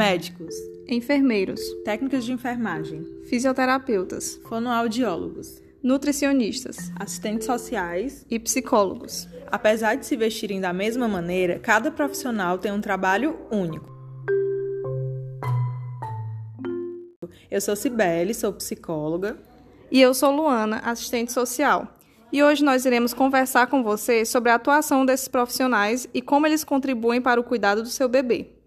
médicos, enfermeiros, técnicos de enfermagem, fisioterapeutas, fonoaudiólogos, nutricionistas, assistentes sociais e psicólogos. Apesar de se vestirem da mesma maneira, cada profissional tem um trabalho único. Eu sou Cibele, sou psicóloga. E eu sou Luana, assistente social. E hoje nós iremos conversar com você sobre a atuação desses profissionais e como eles contribuem para o cuidado do seu bebê.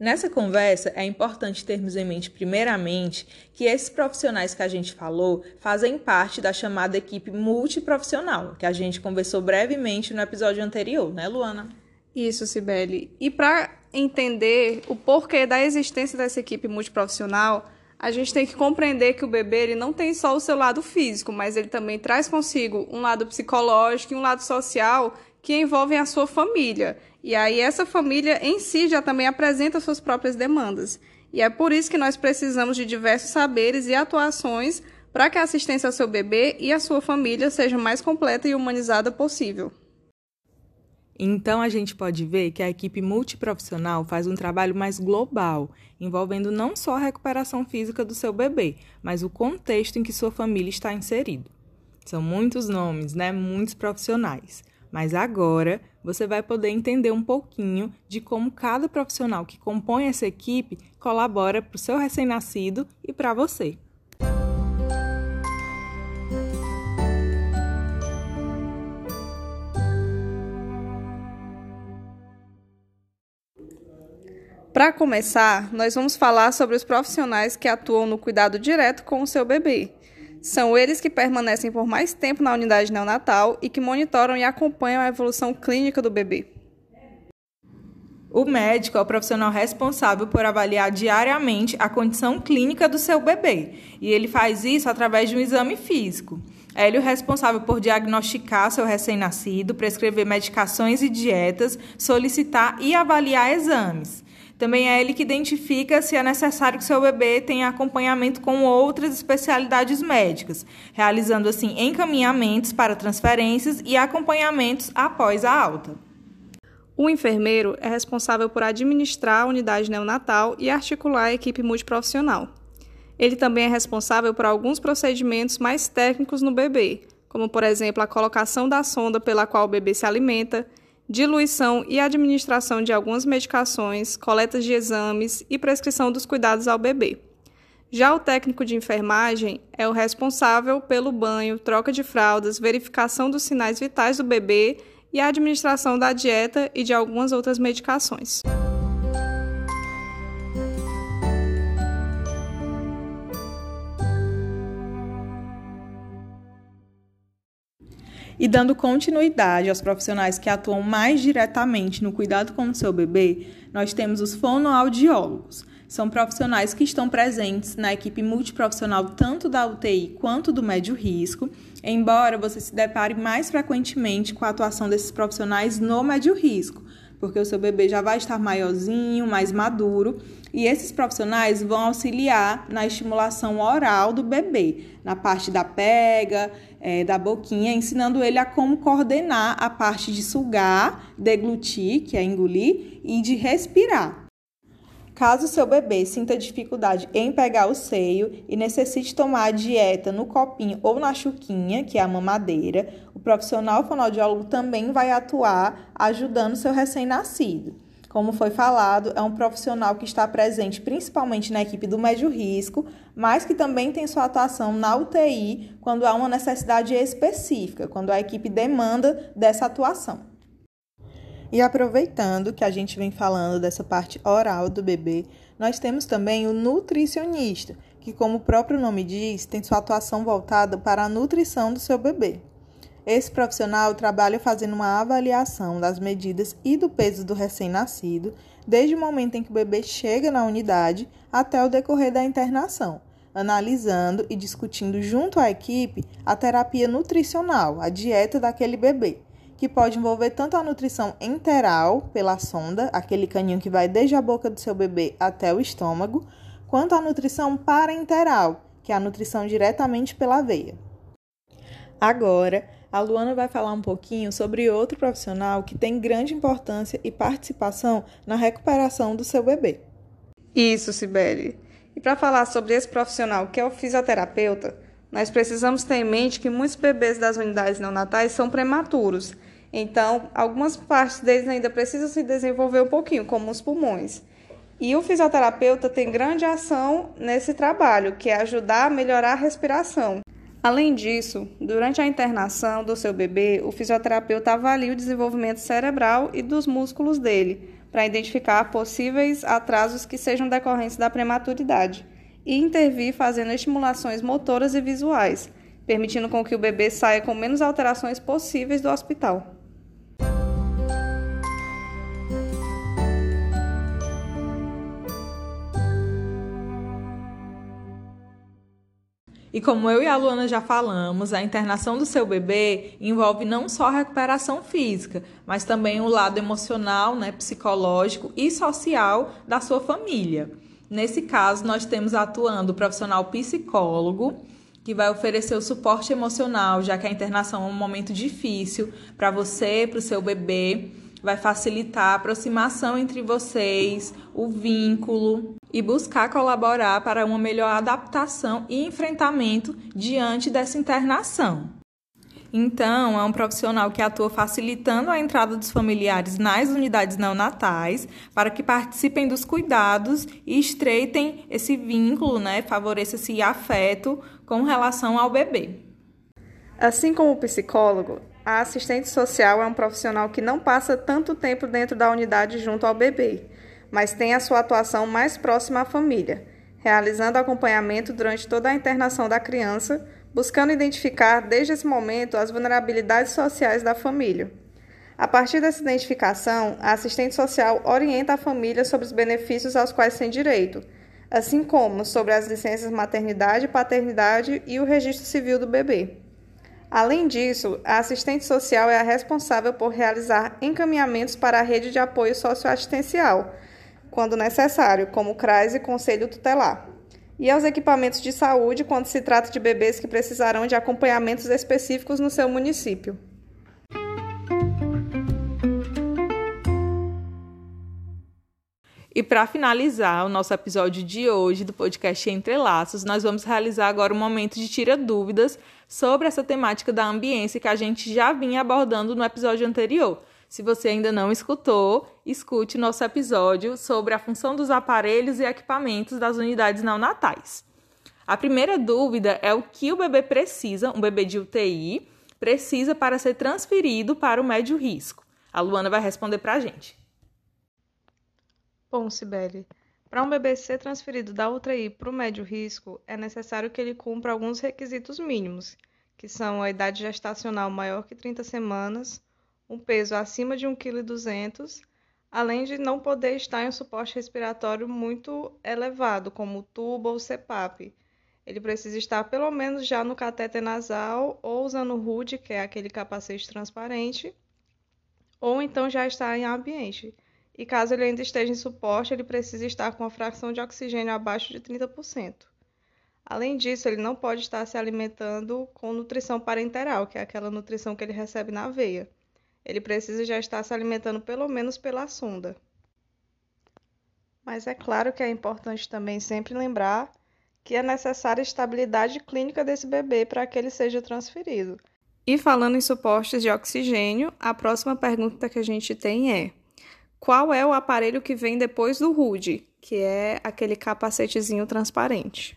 Nessa conversa, é importante termos em mente, primeiramente, que esses profissionais que a gente falou fazem parte da chamada equipe multiprofissional, que a gente conversou brevemente no episódio anterior, né, Luana? Isso, Sibeli. E para entender o porquê da existência dessa equipe multiprofissional, a gente tem que compreender que o bebê ele não tem só o seu lado físico, mas ele também traz consigo um lado psicológico e um lado social que envolvem a sua família. E aí essa família em si já também apresenta suas próprias demandas. E é por isso que nós precisamos de diversos saberes e atuações para que a assistência ao seu bebê e à sua família seja mais completa e humanizada possível. Então a gente pode ver que a equipe multiprofissional faz um trabalho mais global, envolvendo não só a recuperação física do seu bebê, mas o contexto em que sua família está inserido. São muitos nomes, né? Muitos profissionais. Mas agora você vai poder entender um pouquinho de como cada profissional que compõe essa equipe colabora para o seu recém-nascido e para você. Para começar, nós vamos falar sobre os profissionais que atuam no cuidado direto com o seu bebê. São eles que permanecem por mais tempo na unidade neonatal e que monitoram e acompanham a evolução clínica do bebê. O médico é o profissional responsável por avaliar diariamente a condição clínica do seu bebê, e ele faz isso através de um exame físico. É ele o responsável por diagnosticar seu recém-nascido, prescrever medicações e dietas, solicitar e avaliar exames. Também é ele que identifica se é necessário que seu bebê tenha acompanhamento com outras especialidades médicas, realizando assim encaminhamentos para transferências e acompanhamentos após a alta. O enfermeiro é responsável por administrar a unidade neonatal e articular a equipe multiprofissional. Ele também é responsável por alguns procedimentos mais técnicos no bebê, como, por exemplo, a colocação da sonda pela qual o bebê se alimenta, diluição e administração de algumas medicações, coletas de exames e prescrição dos cuidados ao bebê. Já o técnico de enfermagem é o responsável pelo banho, troca de fraldas, verificação dos sinais vitais do bebê e a administração da dieta e de algumas outras medicações. E dando continuidade aos profissionais que atuam mais diretamente no cuidado com o seu bebê, nós temos os fonoaudiólogos. São profissionais que estão presentes na equipe multiprofissional tanto da UTI quanto do médio risco, embora você se depare mais frequentemente com a atuação desses profissionais no médio risco, porque o seu bebê já vai estar maiorzinho, mais maduro, e esses profissionais vão auxiliar na estimulação oral do bebê, na parte da pega, é, da boquinha, ensinando ele a como coordenar a parte de sugar, deglutir, que é engolir, e de respirar. Caso seu bebê sinta dificuldade em pegar o seio e necessite tomar a dieta no copinho ou na chuquinha, que é a mamadeira, o profissional fonoaudiólogo também vai atuar ajudando seu recém-nascido. Como foi falado, é um profissional que está presente principalmente na equipe do médio risco, mas que também tem sua atuação na UTI quando há uma necessidade específica, quando a equipe demanda dessa atuação. E aproveitando que a gente vem falando dessa parte oral do bebê, nós temos também o nutricionista, que, como o próprio nome diz, tem sua atuação voltada para a nutrição do seu bebê. Esse profissional trabalha fazendo uma avaliação das medidas e do peso do recém-nascido, desde o momento em que o bebê chega na unidade até o decorrer da internação, analisando e discutindo junto à equipe a terapia nutricional, a dieta daquele bebê que pode envolver tanto a nutrição enteral pela sonda, aquele caninho que vai desde a boca do seu bebê até o estômago, quanto a nutrição parenteral, que é a nutrição diretamente pela veia. Agora, a Luana vai falar um pouquinho sobre outro profissional que tem grande importância e participação na recuperação do seu bebê. Isso, Sibeli. E para falar sobre esse profissional que é o fisioterapeuta, nós precisamos ter em mente que muitos bebês das unidades neonatais são prematuros. Então, algumas partes deles ainda precisam se desenvolver um pouquinho, como os pulmões. E o fisioterapeuta tem grande ação nesse trabalho, que é ajudar a melhorar a respiração. Além disso, durante a internação do seu bebê, o fisioterapeuta avalia o desenvolvimento cerebral e dos músculos dele, para identificar possíveis atrasos que sejam decorrentes da prematuridade e intervir fazendo estimulações motoras e visuais, permitindo com que o bebê saia com menos alterações possíveis do hospital. E como eu e a Luana já falamos, a internação do seu bebê envolve não só a recuperação física, mas também o lado emocional, né, psicológico e social da sua família. Nesse caso, nós temos atuando o profissional psicólogo, que vai oferecer o suporte emocional, já que a internação é um momento difícil para você, para o seu bebê vai facilitar a aproximação entre vocês, o vínculo e buscar colaborar para uma melhor adaptação e enfrentamento diante dessa internação. Então, é um profissional que atua facilitando a entrada dos familiares nas unidades neonatais para que participem dos cuidados e estreitem esse vínculo, né, favoreça esse afeto com relação ao bebê. Assim como o psicólogo, a assistente social é um profissional que não passa tanto tempo dentro da unidade junto ao bebê, mas tem a sua atuação mais próxima à família, realizando acompanhamento durante toda a internação da criança, buscando identificar desde esse momento as vulnerabilidades sociais da família. A partir dessa identificação, a assistente social orienta a família sobre os benefícios aos quais tem direito, assim como sobre as licenças maternidade, paternidade e o registro civil do bebê. Além disso, a assistente social é a responsável por realizar encaminhamentos para a rede de apoio socioassistencial, quando necessário, como CRAS e Conselho Tutelar, e aos equipamentos de saúde quando se trata de bebês que precisarão de acompanhamentos específicos no seu município. E para finalizar o nosso episódio de hoje do podcast Entre Laços, nós vamos realizar agora um momento de tira dúvidas sobre essa temática da ambiência que a gente já vinha abordando no episódio anterior. Se você ainda não escutou, escute nosso episódio sobre a função dos aparelhos e equipamentos das unidades neonatais. A primeira dúvida é o que o bebê precisa, um bebê de UTI, precisa para ser transferido para o médio risco. A Luana vai responder para a gente. Bom, Sibeli, para um bebê ser transferido da UTI para o médio risco, é necessário que ele cumpra alguns requisitos mínimos, que são a idade gestacional maior que 30 semanas, um peso acima de 1,2 kg, além de não poder estar em um suporte respiratório muito elevado, como tubo ou CPAP. Ele precisa estar pelo menos já no catéter nasal ou usando o HUD, que é aquele capacete transparente, ou então já está em ambiente e caso ele ainda esteja em suporte, ele precisa estar com a fração de oxigênio abaixo de 30%. Além disso, ele não pode estar se alimentando com nutrição parenteral, que é aquela nutrição que ele recebe na veia. Ele precisa já estar se alimentando pelo menos pela sonda. Mas é claro que é importante também sempre lembrar que é necessária estabilidade clínica desse bebê para que ele seja transferido. E falando em suportes de oxigênio, a próxima pergunta que a gente tem é: qual é o aparelho que vem depois do HUD, que é aquele capacetezinho transparente.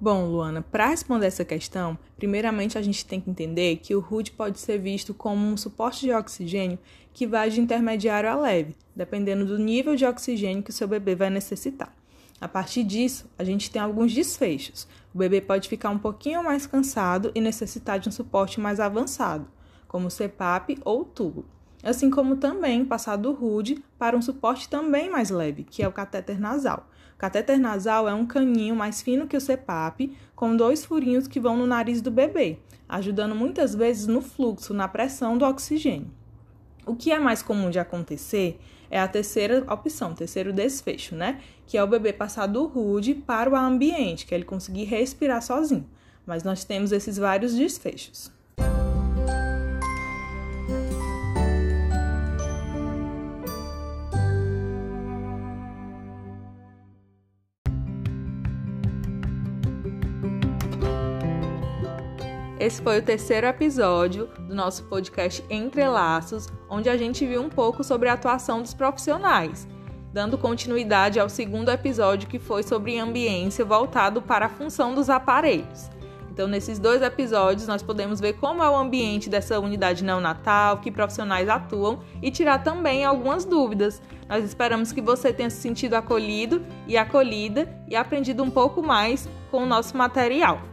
Bom, Luana, para responder essa questão, primeiramente a gente tem que entender que o HUD pode ser visto como um suporte de oxigênio que vai de intermediário a leve, dependendo do nível de oxigênio que o seu bebê vai necessitar. A partir disso, a gente tem alguns desfechos. O bebê pode ficar um pouquinho mais cansado e necessitar de um suporte mais avançado, como CPAP ou tubo assim como também passar do rude para um suporte também mais leve, que é o catéter nasal. O catéter nasal é um caninho mais fino que o CPAP, com dois furinhos que vão no nariz do bebê, ajudando muitas vezes no fluxo, na pressão do oxigênio. O que é mais comum de acontecer é a terceira opção, terceiro desfecho, né? Que é o bebê passar do rude para o ambiente, que é ele conseguir respirar sozinho. Mas nós temos esses vários desfechos. Esse foi o terceiro episódio do nosso podcast Entre Laços, onde a gente viu um pouco sobre a atuação dos profissionais, dando continuidade ao segundo episódio que foi sobre ambiência voltado para a função dos aparelhos. Então, nesses dois episódios, nós podemos ver como é o ambiente dessa unidade neonatal, que profissionais atuam e tirar também algumas dúvidas. Nós esperamos que você tenha se sentido acolhido e acolhida e aprendido um pouco mais com o nosso material.